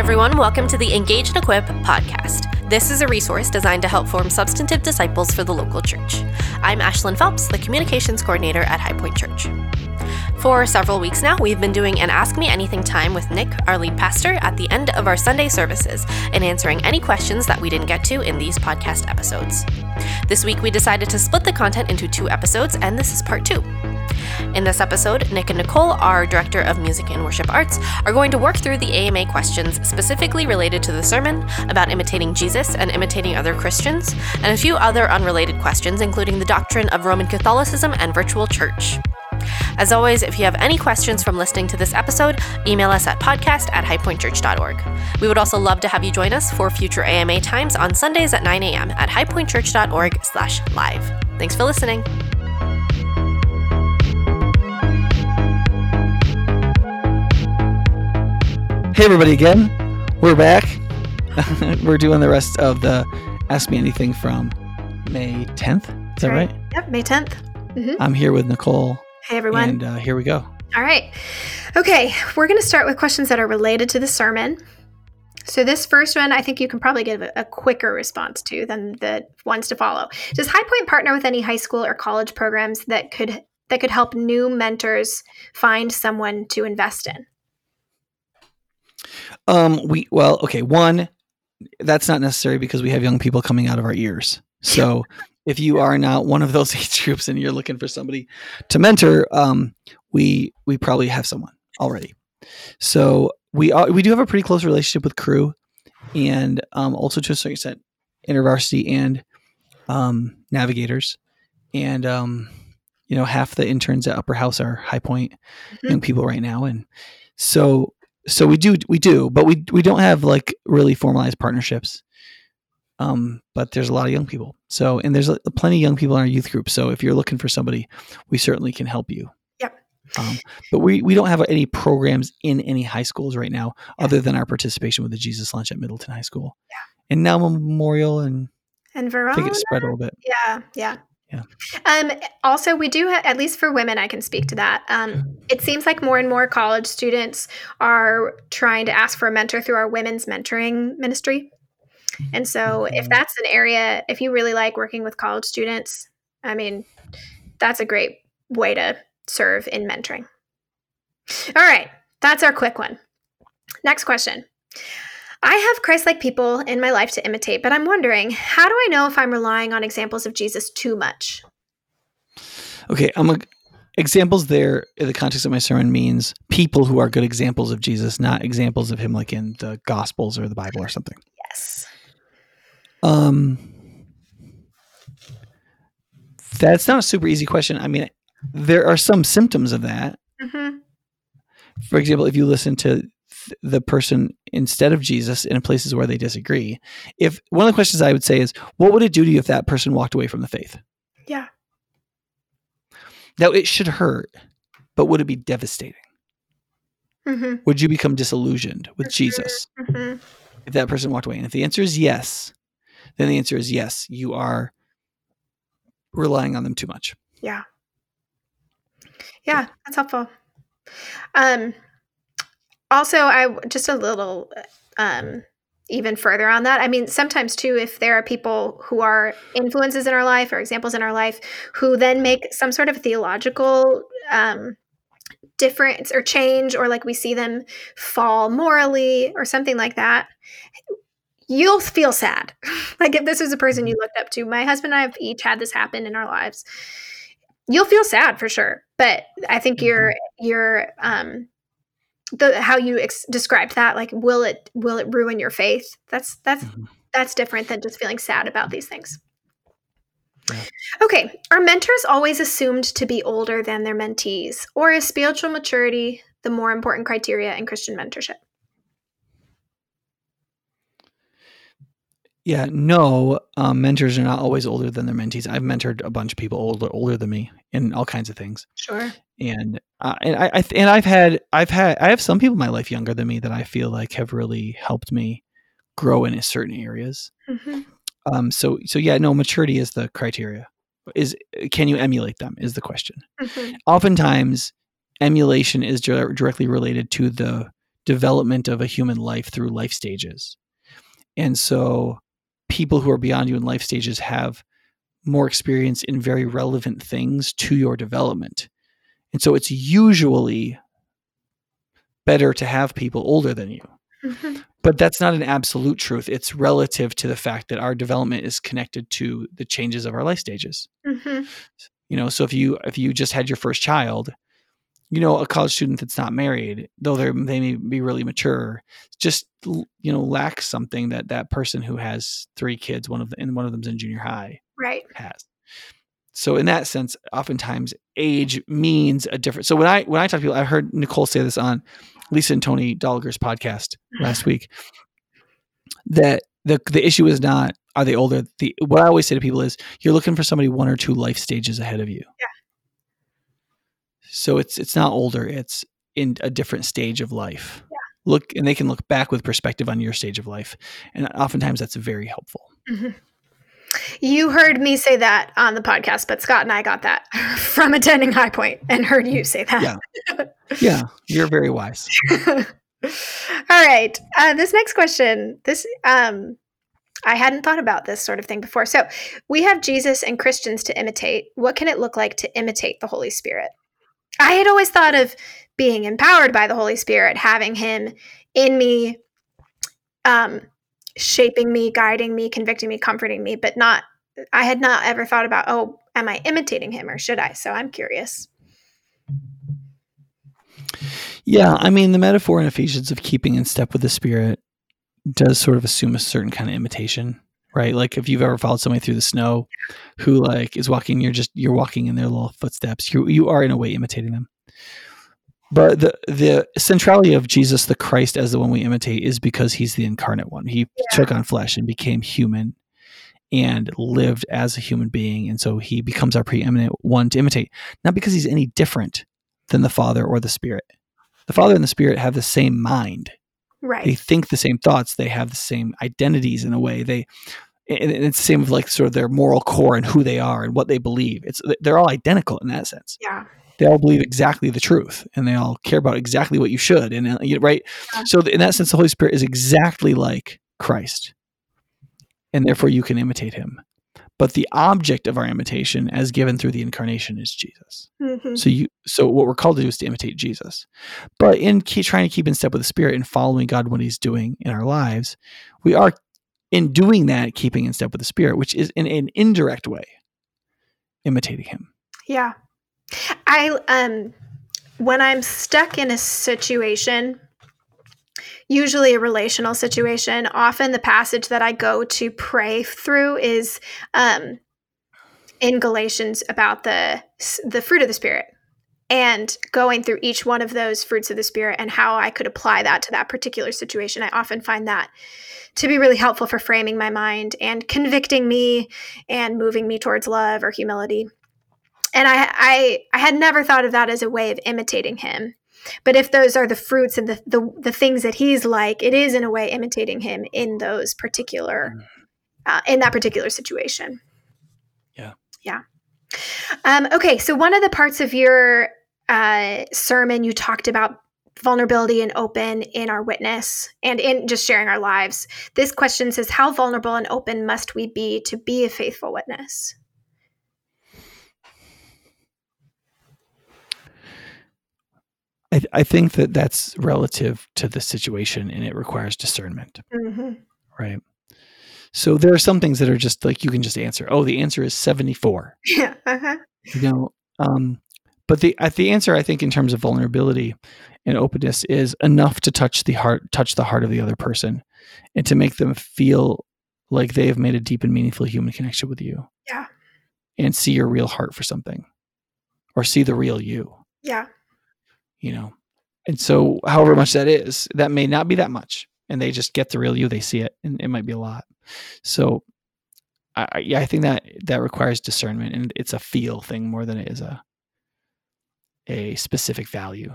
everyone. Welcome to the Engage and Equip podcast. This is a resource designed to help form substantive disciples for the local church. I'm Ashlyn Phelps, the communications coordinator at High Point Church. For several weeks now, we've been doing an Ask Me Anything time with Nick, our lead pastor, at the end of our Sunday services and answering any questions that we didn't get to in these podcast episodes. This week, we decided to split the content into two episodes, and this is part two. In this episode, Nick and Nicole, our Director of Music and Worship Arts, are going to work through the AMA questions specifically related to the sermon, about imitating Jesus and imitating other Christians, and a few other unrelated questions, including the doctrine of Roman Catholicism and virtual church. As always, if you have any questions from listening to this episode, email us at podcast at highpointchurch.org. We would also love to have you join us for future AMA times on Sundays at 9 a.m. at highpointchurch.org slash live. Thanks for listening. Hey, everybody, again. We're back. We're doing the rest of the Ask Me Anything from May 10th. Is that right? Yep, May 10th. Mm-hmm. I'm here with Nicole. Hey, everyone. And uh, here we go. All right. Okay, we're going to start with questions that are related to the sermon. So, this first one, I think you can probably give a, a quicker response to than the ones to follow. Does High Point partner with any high school or college programs that could that could help new mentors find someone to invest in? Um, we well, okay. One, that's not necessary because we have young people coming out of our ears. So if you are not one of those age groups and you're looking for somebody to mentor, um, we we probably have someone already. So we are, we do have a pretty close relationship with Cru, and um, also to a certain extent, InterVarsity and um, Navigators, and um, you know half the interns at Upper House are High Point mm-hmm. young people right now, and so so we do we do, but we we don't have like really formalized partnerships. Um, but there's a lot of young people. So and there's a, plenty of young people in our youth group. So if you're looking for somebody, we certainly can help you. Yep. Um, but we we don't have any programs in any high schools right now, yeah. other than our participation with the Jesus Lunch at Middleton High School. Yeah. And now Memorial and and Verona. I think it's spread a little bit. Yeah, yeah. Yeah. Um, also, we do, ha- at least for women, I can speak to that. Um, it seems like more and more college students are trying to ask for a mentor through our women's mentoring ministry. And so, if mm-hmm. that's an area, if you really like working with college students, I mean, that's a great way to serve in mentoring. All right, that's our quick one. Next question. I have Christ like people in my life to imitate, but I'm wondering how do I know if I'm relying on examples of Jesus too much? Okay, I'm a, examples there in the context of my sermon means people who are good examples of Jesus, not examples of him like in the Gospels or the Bible or something. Yes. Um, that's not a super easy question. I mean, there are some symptoms of that. Mm-hmm. For example, if you listen to the person instead of Jesus in places where they disagree. If one of the questions I would say is, what would it do to you if that person walked away from the faith? Yeah. Now it should hurt, but would it be devastating? Mm-hmm. Would you become disillusioned with mm-hmm. Jesus mm-hmm. if that person walked away? And if the answer is yes, then the answer is yes. You are relying on them too much. Yeah. Yeah, that's helpful. Um, also i just a little um even further on that i mean sometimes too if there are people who are influences in our life or examples in our life who then make some sort of theological um difference or change or like we see them fall morally or something like that you'll feel sad. Like if this is a person you looked up to my husband and i have each had this happen in our lives you'll feel sad for sure. But i think your mm-hmm. your um the how you ex- described that like will it will it ruin your faith that's that's mm-hmm. that's different than just feeling sad about these things yeah. okay are mentors always assumed to be older than their mentees or is spiritual maturity the more important criteria in christian mentorship Yeah, no, um, mentors are not always older than their mentees. I've mentored a bunch of people older older than me in all kinds of things. Sure. And uh, and I, I and I've had I've had I have some people in my life younger than me that I feel like have really helped me grow in certain areas. Mm-hmm. Um. So so yeah, no, maturity is the criteria. Is can you emulate them? Is the question. Mm-hmm. Oftentimes, emulation is directly related to the development of a human life through life stages. And so people who are beyond you in life stages have more experience in very relevant things to your development. And so it's usually better to have people older than you. Mm-hmm. But that's not an absolute truth. It's relative to the fact that our development is connected to the changes of our life stages. Mm-hmm. You know, so if you if you just had your first child, you know, a college student that's not married, though they they may be really mature, just you know lacks something that that person who has three kids, one of them, and one of them's in junior high, right, has. So in that sense, oftentimes age means a different. So when I when I talk to people, I heard Nicole say this on Lisa and Tony Dolliger's podcast last week that the the issue is not are they older. The what I always say to people is you're looking for somebody one or two life stages ahead of you. Yeah. So it's it's not older. It's in a different stage of life. Yeah. Look, and they can look back with perspective on your stage of life, and oftentimes that's very helpful. Mm-hmm. You heard me say that on the podcast, but Scott and I got that from attending High Point and heard you say that. Yeah. yeah, you're very wise. All right. Uh, this next question, this um, I hadn't thought about this sort of thing before. So we have Jesus and Christians to imitate. What can it look like to imitate the Holy Spirit? I had always thought of being empowered by the Holy Spirit, having Him in me, um, shaping me, guiding me, convicting me, comforting me, but not, I had not ever thought about, oh, am I imitating him or should I? So I'm curious. Yeah, I mean, the metaphor in Ephesians of keeping in step with the Spirit does sort of assume a certain kind of imitation, right? Like if you've ever followed somebody through the snow who like is walking, you're just you're walking in their little footsteps. You you are in a way imitating them. But the the centrality of Jesus the Christ as the one we imitate is because he's the incarnate one. He yeah. took on flesh and became human and lived as a human being. And so he becomes our preeminent one to imitate, not because he's any different than the Father or the Spirit. The Father and the Spirit have the same mind. Right. They think the same thoughts. They have the same identities in a way. They and it's the same with like sort of their moral core and who they are and what they believe. It's they're all identical in that sense. Yeah they all believe exactly the truth and they all care about exactly what you should and uh, right yeah. so in that sense the holy spirit is exactly like christ and therefore you can imitate him but the object of our imitation as given through the incarnation is jesus. Mm-hmm. so you so what we're called to do is to imitate jesus. But in keep, trying to keep in step with the spirit and following god what he's doing in our lives we are in doing that keeping in step with the spirit which is in an indirect way imitating him. Yeah. I um when I'm stuck in a situation, usually a relational situation, often the passage that I go to pray through is um in Galatians about the the fruit of the spirit and going through each one of those fruits of the spirit and how I could apply that to that particular situation. I often find that to be really helpful for framing my mind and convicting me and moving me towards love or humility and I, I I had never thought of that as a way of imitating him. But if those are the fruits and the, the, the things that he's like, it is in a way imitating him in those particular mm. uh, in that particular situation. Yeah. Yeah. Um, okay, so one of the parts of your uh, sermon you talked about vulnerability and open in our witness and in just sharing our lives. This question says, How vulnerable and open must we be to be a faithful witness? I, I think that that's relative to the situation and it requires discernment. Mm-hmm. Right. So there are some things that are just like you can just answer. Oh, the answer is 74. Yeah. Uh-huh. You know, um, but the the answer I think in terms of vulnerability and openness is enough to touch the heart touch the heart of the other person and to make them feel like they have made a deep and meaningful human connection with you. Yeah. And see your real heart for something or see the real you. Yeah you know and so however much that is that may not be that much and they just get the real you they see it and it might be a lot so I, yeah, I think that that requires discernment, and it's a feel thing more than it is a a specific value.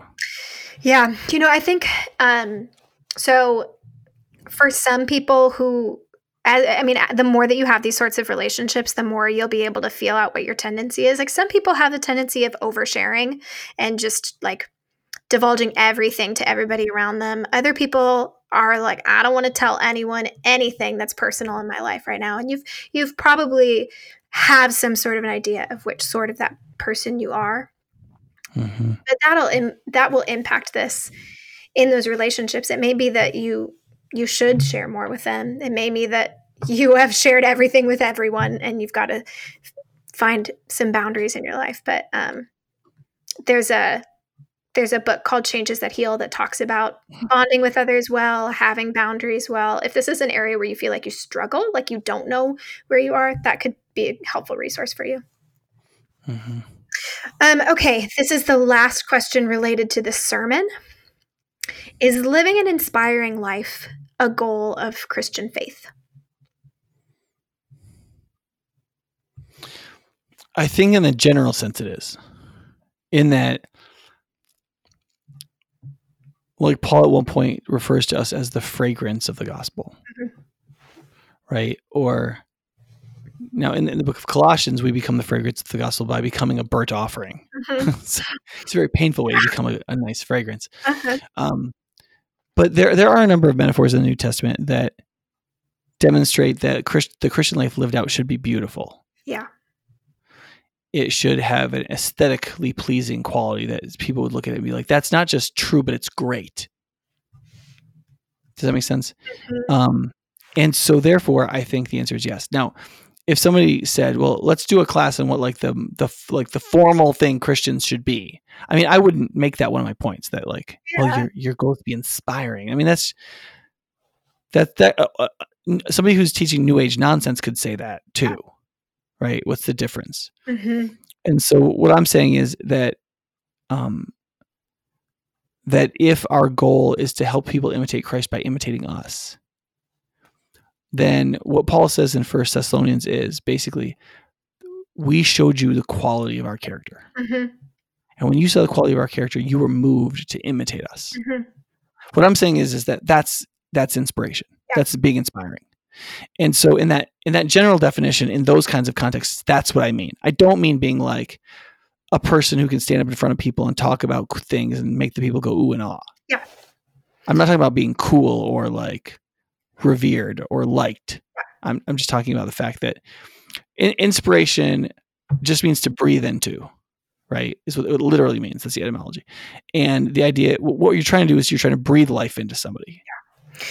Yeah, you know, I think um, so. For some people who, I, I mean, the more that you have these sorts of relationships, the more you'll be able to feel out what your tendency is. Like some people have the tendency of oversharing and just like divulging everything to everybody around them. Other people are like, I don't want to tell anyone anything that's personal in my life right now. And you've you've probably have some sort of an idea of which sort of that person you are. Mm-hmm. But that'll Im- that will impact this in those relationships. It may be that you you should share more with them. It may be that you have shared everything with everyone and you've got to find some boundaries in your life. But um, there's a there's a book called Changes That Heal that talks about bonding with others well, having boundaries well. If this is an area where you feel like you struggle, like you don't know where you are, that could be a helpful resource for you. Mm-hmm. Um, okay, this is the last question related to this sermon. Is living an inspiring life a goal of Christian faith? I think, in the general sense, it is. In that, like Paul at one point refers to us as the fragrance of the gospel, mm-hmm. right? Or now in, in, the book of Colossians, we become the fragrance of the gospel by becoming a burnt offering. Mm-hmm. it's, it's, a very painful way to become a, a nice fragrance. Uh-huh. Um, but there, there are a number of metaphors in the New Testament that demonstrate that Christ, the Christian life lived out should be beautiful. It should have an aesthetically pleasing quality that people would look at it and be like, that's not just true, but it's great. Does that make sense? Mm-hmm. Um, and so therefore I think the answer is yes. Now, if somebody said, well, let's do a class on what like the, the, like the formal thing Christians should be. I mean, I wouldn't make that one of my points that like, yeah. well, your, your goal is to be inspiring. I mean, that's, that, that, uh, uh, somebody who's teaching new age nonsense could say that too. Yeah right? What's the difference? Mm-hmm. And so what I'm saying is that um, that if our goal is to help people imitate Christ by imitating us, then what Paul says in First Thessalonians is basically we showed you the quality of our character. Mm-hmm. And when you saw the quality of our character, you were moved to imitate us. Mm-hmm. What I'm saying is, is that that's that's inspiration. Yeah. That's being inspiring. And so in that in that general definition, in those kinds of contexts, that's what I mean. I don't mean being like a person who can stand up in front of people and talk about things and make the people go ooh and ah. Yeah. I'm not talking about being cool or like revered or liked. I'm I'm just talking about the fact that in, inspiration just means to breathe into, right? Is what it literally means. That's the etymology. And the idea, what you're trying to do is you're trying to breathe life into somebody. Yeah.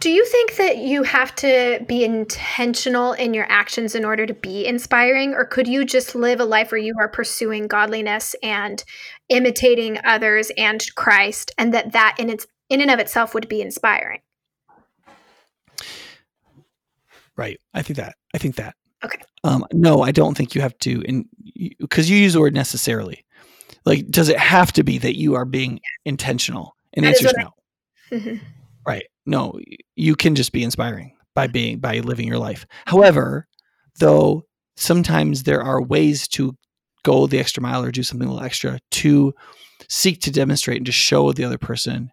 Do you think that you have to be intentional in your actions in order to be inspiring? Or could you just live a life where you are pursuing godliness and imitating others and Christ, and that that in its in and of itself would be inspiring? Right. I think that. I think that. Okay. Um, no, I don't think you have to, and because you use the word necessarily. Like, does it have to be that you are being intentional? And answer is no. I, mm-hmm. Right no, you can just be inspiring by being by living your life. However, though sometimes there are ways to go the extra mile or do something a little extra to seek to demonstrate and to show the other person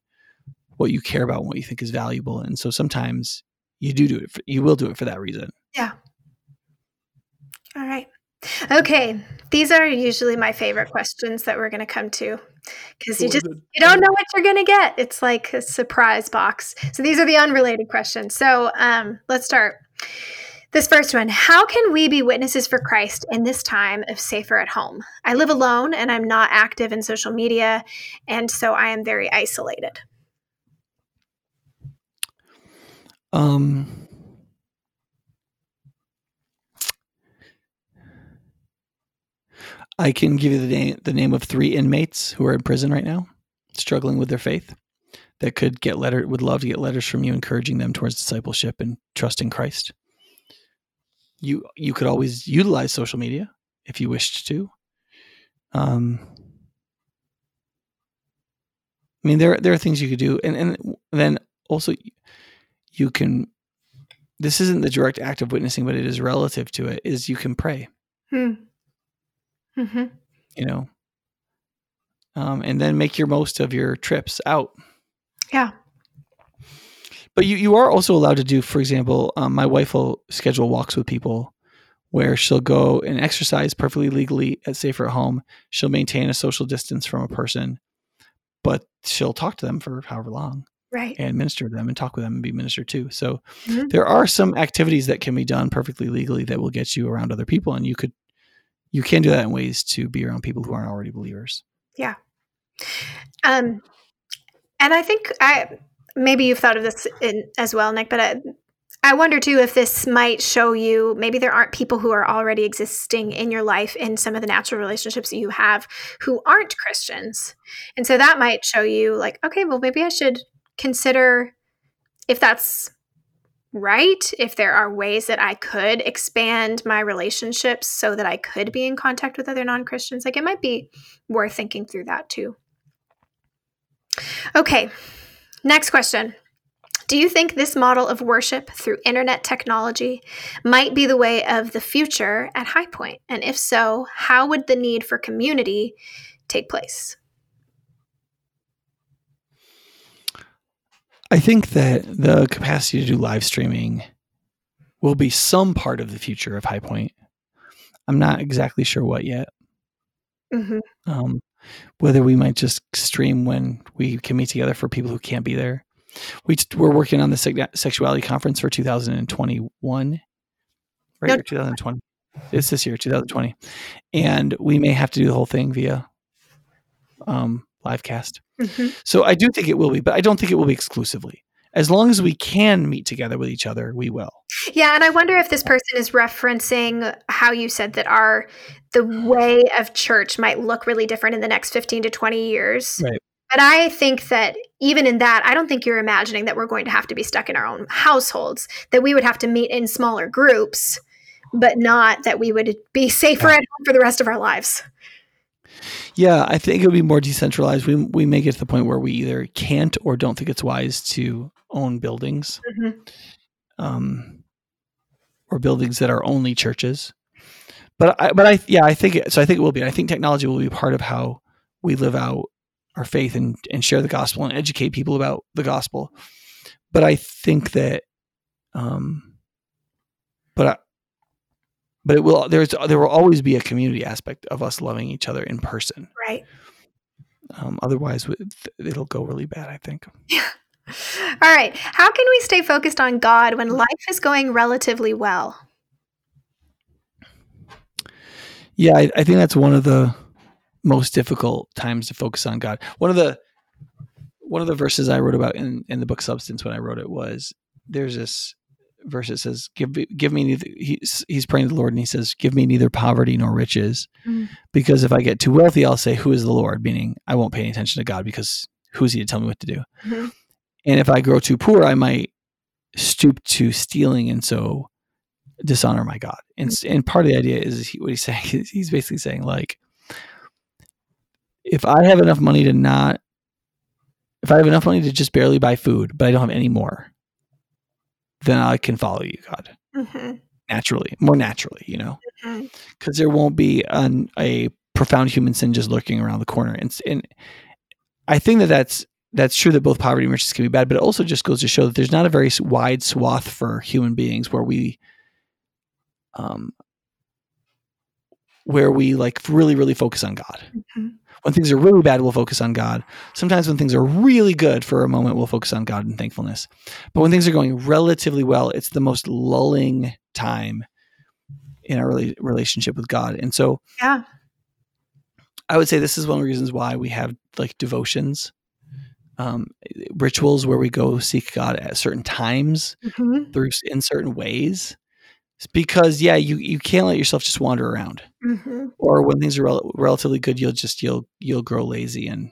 what you care about and what you think is valuable. And so sometimes you do do it. For, you will do it for that reason. Yeah. All right. Okay, these are usually my favorite questions that we're going to come to because you just you don't know what you're going to get. It's like a surprise box. So these are the unrelated questions. So um, let's start. This first one How can we be witnesses for Christ in this time of safer at home? I live alone and I'm not active in social media, and so I am very isolated. Um, I can give you the name, the name of three inmates who are in prison right now, struggling with their faith, that could get letter would love to get letters from you encouraging them towards discipleship and trusting Christ. You you could always utilize social media if you wished to. Um, I mean, there there are things you could do, and and then also you can. This isn't the direct act of witnessing, but it is relative to it. Is you can pray. Hmm. Mm-hmm. You know, um, and then make your most of your trips out. Yeah. But you, you are also allowed to do, for example, um, my wife will schedule walks with people where she'll go and exercise perfectly legally at Safer at Home. She'll maintain a social distance from a person, but she'll talk to them for however long Right. and minister to them and talk with them and be ministered to. So Mhm. there are some activities that can be done perfectly legally that will get you around other people, and you could you can do that in ways to be around people who aren't already believers. Yeah. Um, and I think I maybe you've thought of this in, as well, Nick. But I, I wonder too if this might show you maybe there aren't people who are already existing in your life in some of the natural relationships that you have who aren't Christians, and so that might show you like, okay, well, maybe I should consider if that's right if there are ways that i could expand my relationships so that i could be in contact with other non-christians like it might be worth thinking through that too Okay, next question. Do you think this model of worship through internet technology might be the way of the future at High Point? And if so, how would the need for community take place? I think that the capacity to do live streaming will be some part of the future of High Point. I'm not exactly sure what yet. Mm-hmm. Um, whether we might just stream when we can meet together for people who can't be there. We we're working on the sexuality conference for 2021, right? No, 2020. It's this year, 2020, and we may have to do the whole thing via um, live cast. Mm-hmm. So I do think it will be, but I don't think it will be exclusively. As long as we can meet together with each other, we will. Yeah, and I wonder if this person is referencing how you said that our the way of church might look really different in the next 15 to 20 years. Right. But I think that even in that, I don't think you're imagining that we're going to have to be stuck in our own households, that we would have to meet in smaller groups, but not that we would be safer Yeah. at home for the rest of our lives. Yeah, I think it'll be more decentralized. We we may get to the point where we either can't or don't think it's wise to own buildings. Mhm. um, or buildings that are only churches. But I, but I, yeah, I think it, so. I think it will be. I think technology will be part of how we live out our faith and and share the gospel and educate people about the gospel. But I think that, um, but I, but it will. There's there will always be a community aspect of us loving each other in person. Right. Um, otherwise, it'll go really bad. I think. yeah All right. How can we stay focused on God when life is going relatively well? Yeah, I, I think that's one of the most difficult times to focus on God. One of the one of the verses I wrote about in, in the book Substance when I wrote it was there's this verse says, "Give me, give me neither." He's he's praying to the Lord and he says, "Give me neither poverty nor riches, Mm. because if I get too wealthy, I'll say, Who is the Lord?' Meaning, I won't pay any attention to God because who's He to tell me what to do? Mhm. And if I grow too poor, I might stoop to stealing and so dishonor my God. And s and part of the idea is he, what he's saying is he's basically saying like, if I have enough money to not, if I have enough money to just barely buy food, but I don't have any more, then I can follow you, God, Mhm. naturally, more naturally, you know, because there won't be an, a profound human sin just lurking around the corner. And, and I think that that's that's true that both poverty and riches can be bad, but it also just goes to show that there's not a very wide swath for human beings where we, um, where we like really really focus on God. Mhm. When things are really bad, we'll focus on God. Sometimes when things are really good for a moment, we'll focus on God and thankfulness. But when things are going relatively well, it's the most lulling time in our rela- relationship with God. And so Yeah. I would say this is one of the reasons why we have like devotions, um, rituals where we go seek God at certain times Mhm. through in certain ways. It's because yeah, you you can't let yourself just wander around. Mhm. Or when things are rel- relatively good, you'll just you'll you'll grow lazy and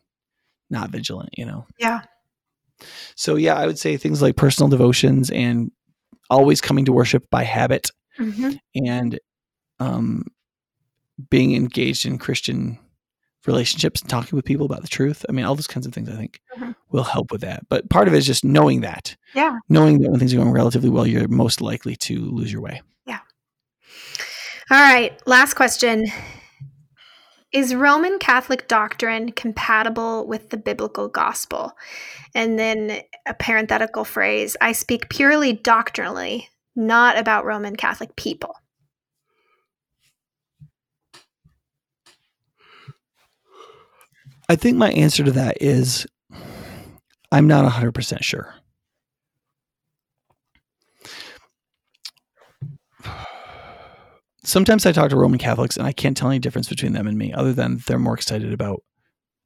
not vigilant. You know. Yeah. So yeah, I would say things like personal devotions and always coming to worship by habit Mhm. and um, being engaged in Christian relationships and talking with people about the truth. I mean, all those kinds of things I think Mhm. will help with that. But part of it is just knowing that, Yeah. knowing that when things are going relatively well, you're most likely to lose your way. Yeah. All right. Last question. Is Roman Catholic doctrine compatible with the biblical gospel? And then a parenthetical phrase I speak purely doctrinally, not about Roman Catholic people. I think my answer to that is I'm not 100% sure. Sometimes I talk to Roman Catholics and I can't tell any difference between them and me other than they're more excited about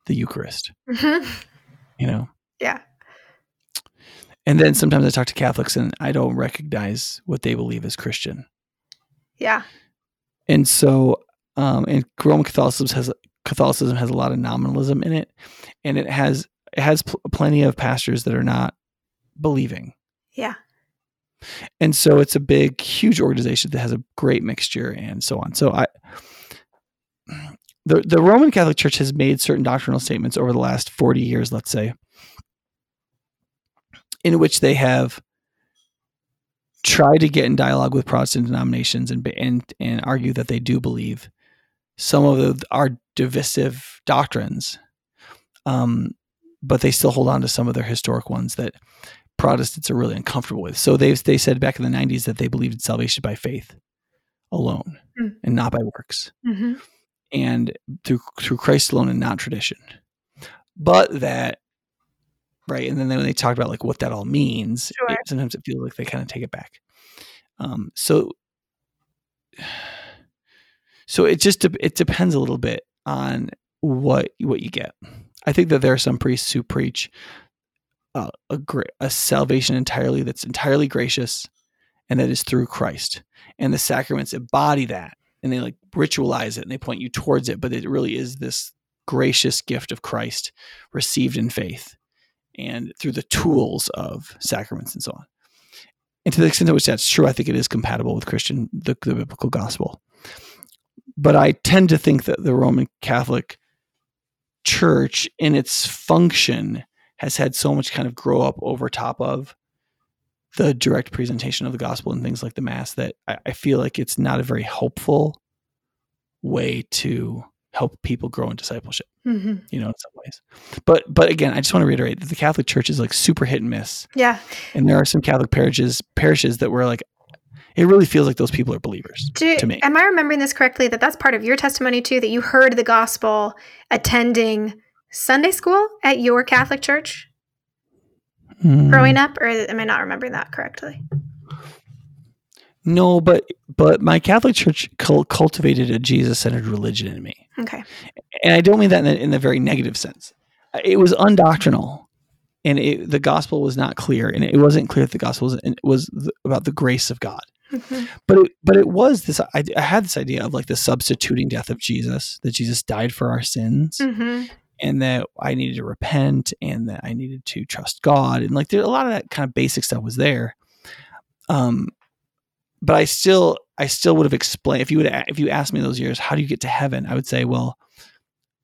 the Eucharist, Mhm. you know? Yeah. And then sometimes I talk to Catholics and I don't recognize what they believe as Christian. Yeah. And so, um, and Roman Catholicism has Catholicism has a lot of nominalism in it, and it has it has pl- plenty of pastors that are not believing. Yeah. And so it's a big, huge organization that has a great mixture and so on. So I, the the Roman Catholic Church has made certain doctrinal statements over the last forty years, let's say, in which they have tried to get in dialogue with Protestant denominations and and and argue that they do believe some of the, our divisive doctrines, um, but they still hold on to some of their historic ones that Protestants are really uncomfortable with. So they they said back in the '90s that they believed in salvation by faith alone Hmm. and not by works, hmm and through through Christ alone and not tradition. But that right, and then when they talked about like what that all means, Sure. it, sometimes it feels like they kind of take it back. Um, so so it just it depends a little bit on what what you get. I think that there are some priests who preach a a salvation entirely that's entirely gracious, and that is through Christ, and the sacraments embody that, and they like ritualize it and they point you towards it, but it really is this gracious gift of Christ received in faith and through the tools of sacraments and so on. And to the extent to which that's true, I think it is compatible with Christian the, the biblical gospel. But I tend to think that the Roman Catholic Church, in its function, has had so much kind of grow up over top of the direct presentation of the gospel and things like the mass that I, I feel like it's not a very hopeful way to help people grow in discipleship hmm you know in some ways. But but again i just want to reiterate that the catholic church is like super hit and miss. Yeah. and there are some catholic parishes parishes that were like it really feels like those people are believers Do, to me Am I remembering this correctly? That that's part of your testimony too. That you heard the gospel attending Sunday school at your Catholic church Mm, growing up, or am I not remembering that correctly? no but but my catholic church cul- cultivated a jesus-centered religion in me Okay. and i don't mean that in the, in the very negative sense it was undoctrinal and it, the gospel was not clear and it wasn't clear that the gospel was, it was about the grace of god Mhm. but it, but it was this I, I had this idea of like the substituting death of jesus that jesus died for our sins Mhm. and that i needed to repent and that i needed to trust god and like there a lot of that kind of basic stuff was there um but i still i still would have explained if you would if you asked me those years how do you get to heaven i would say well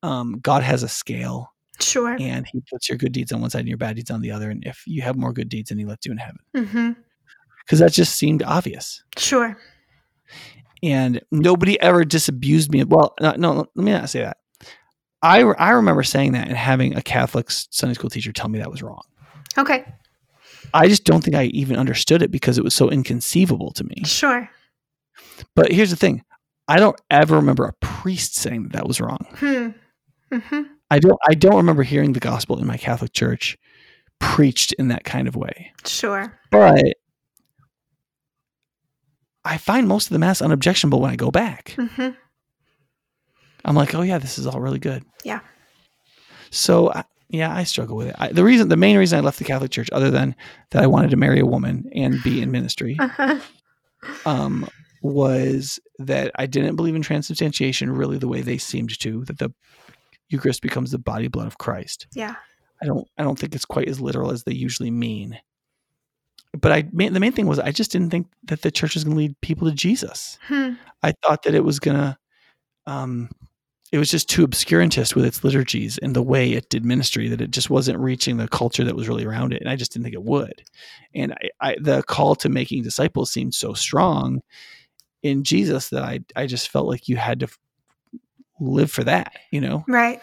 um god has a scale Sure. and he puts your good deeds on one side and your bad deeds on the other and if you have more good deeds then he lets you in heaven hmm because that just seemed obvious Sure. and nobody ever disabused me. Well, no, no, let me not say that. I I remember saying that and having a Catholic Sunday school teacher tell me that was wrong. Okay. I just don't think I even understood it because it was so inconceivable to me. Sure. But here's the thing: I don't ever remember a priest saying that that was wrong. Hmm. hmm I don't I don't remember hearing the gospel in my Catholic church preached in that kind of way. Sure. But I find most of the mass unobjectionable when I go back. hmm I'm like, oh yeah, this is all really good. Yeah. So I, yeah, I struggle with it. I, the reason, the main reason I left the Catholic Church, other than that I wanted to marry a woman and be in ministry, Uh-huh. um, was that I didn't believe in transubstantiation really the way they seemed to. That the Eucharist becomes the body blood of Christ. Yeah. I don't. I don't think it's quite as literal as they usually mean. But I, main, the main thing was I just didn't think that the church was going to lead people to Jesus. Hmm. I thought that it was gonna um it was just too obscurantist with its liturgies and the way it did ministry that it just wasn't reaching the culture that was really around it and I just didn't think it would. And I, I the call to making disciples seemed so strong in Jesus that I I just felt like you had to live for that, you know. Right.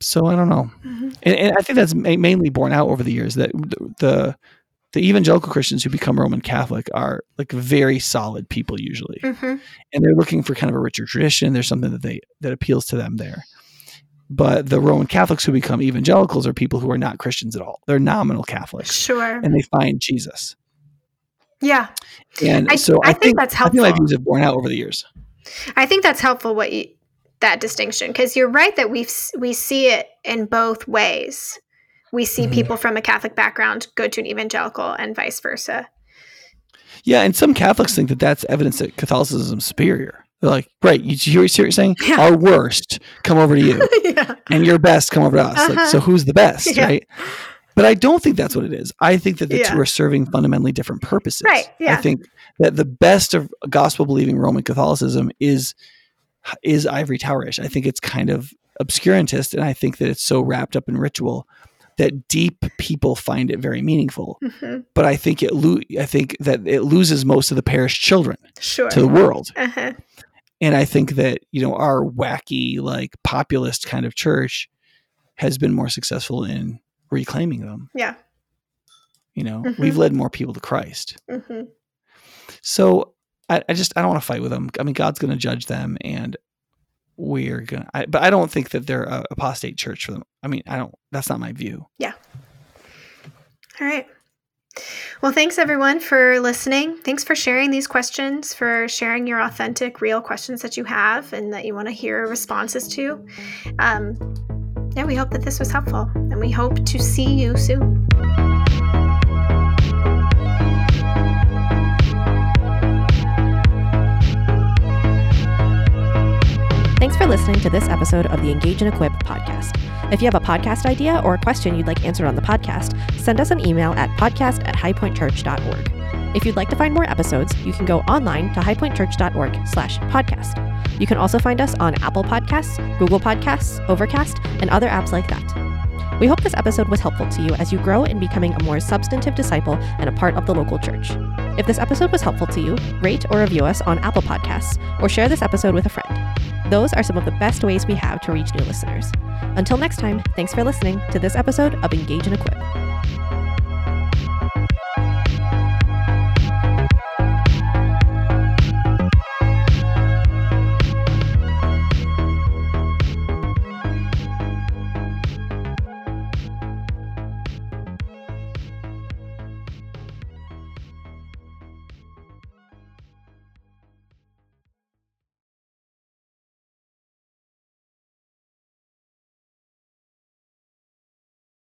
So I don't know. hmm And, and I think that's ma- mainly borne out over the years that the, the the evangelical Christians who become Roman Catholic are like very solid people usually hmm and they're looking for kind of a richer tradition. There's something that they that appeals to them there. but the Roman Catholics who become evangelicals are people who are not Christians at all. They're nominal Catholics. Sure. And they find Jesus. Yeah. And I, so I, I, think, that's I think helpful. my views have borne out over the years. I think that's helpful. What you, that distinction, because you're right that we we see it in both ways. We see Mhm. people from a Catholic background go to an evangelical, and vice versa. Yeah, and some Catholics think that that's evidence that Catholicism is superior. They're like, right, you hear what you're saying? Yeah. Our worst come over to you, yeah. and your best come over to us. Uh-huh. so who's the best, Yeah. right? But I don't think that's what it is. I think that the two are serving fundamentally different purposes. Right, yeah. I think that the best of gospel believing Roman Catholicism is is ivory towerish. I think it's kind of obscurantist, and I think that it's so wrapped up in ritual that deep people find it very meaningful. hmm But I think it lo- I think that it loses most of the parish children Sure. to the world. uh-huh. And I think that, you know, our wacky, like populist kind of church has been more successful in reclaiming them. Yeah. You know, Mhm. we've led more people to Christ. hmm So I, I just, I don't want to fight with them. I mean, God's going to judge them and we're going to, I, but I don't think that they're a apostate church for them. I mean, I don't, that's not my view. Yeah. All right. Well, thanks everyone for listening. Thanks for sharing these questions, for sharing your authentic, real questions that you have and that you want to hear responses to. Um, yeah, we hope that this was helpful and we hope to see you soon. Thanks for listening to this episode of the Engage and Equip podcast. If you have a podcast idea or a question you'd like answered on the podcast, send us an email at podcast at highpointchurch.org. If you'd like to find more episodes, you can go online to highpointchurch.org slash podcast. You can also find us on Apple Podcasts, Google Podcasts, Overcast, and other apps like that. We hope this episode was helpful to you as you grow in becoming a more substantive disciple and a part of the local church. If this episode was helpful to you, rate or review us on Apple Podcasts or share this episode with a friend. Those are some of the best ways we have to reach new listeners. Until next time, thanks for listening to this episode of Engage and Equip.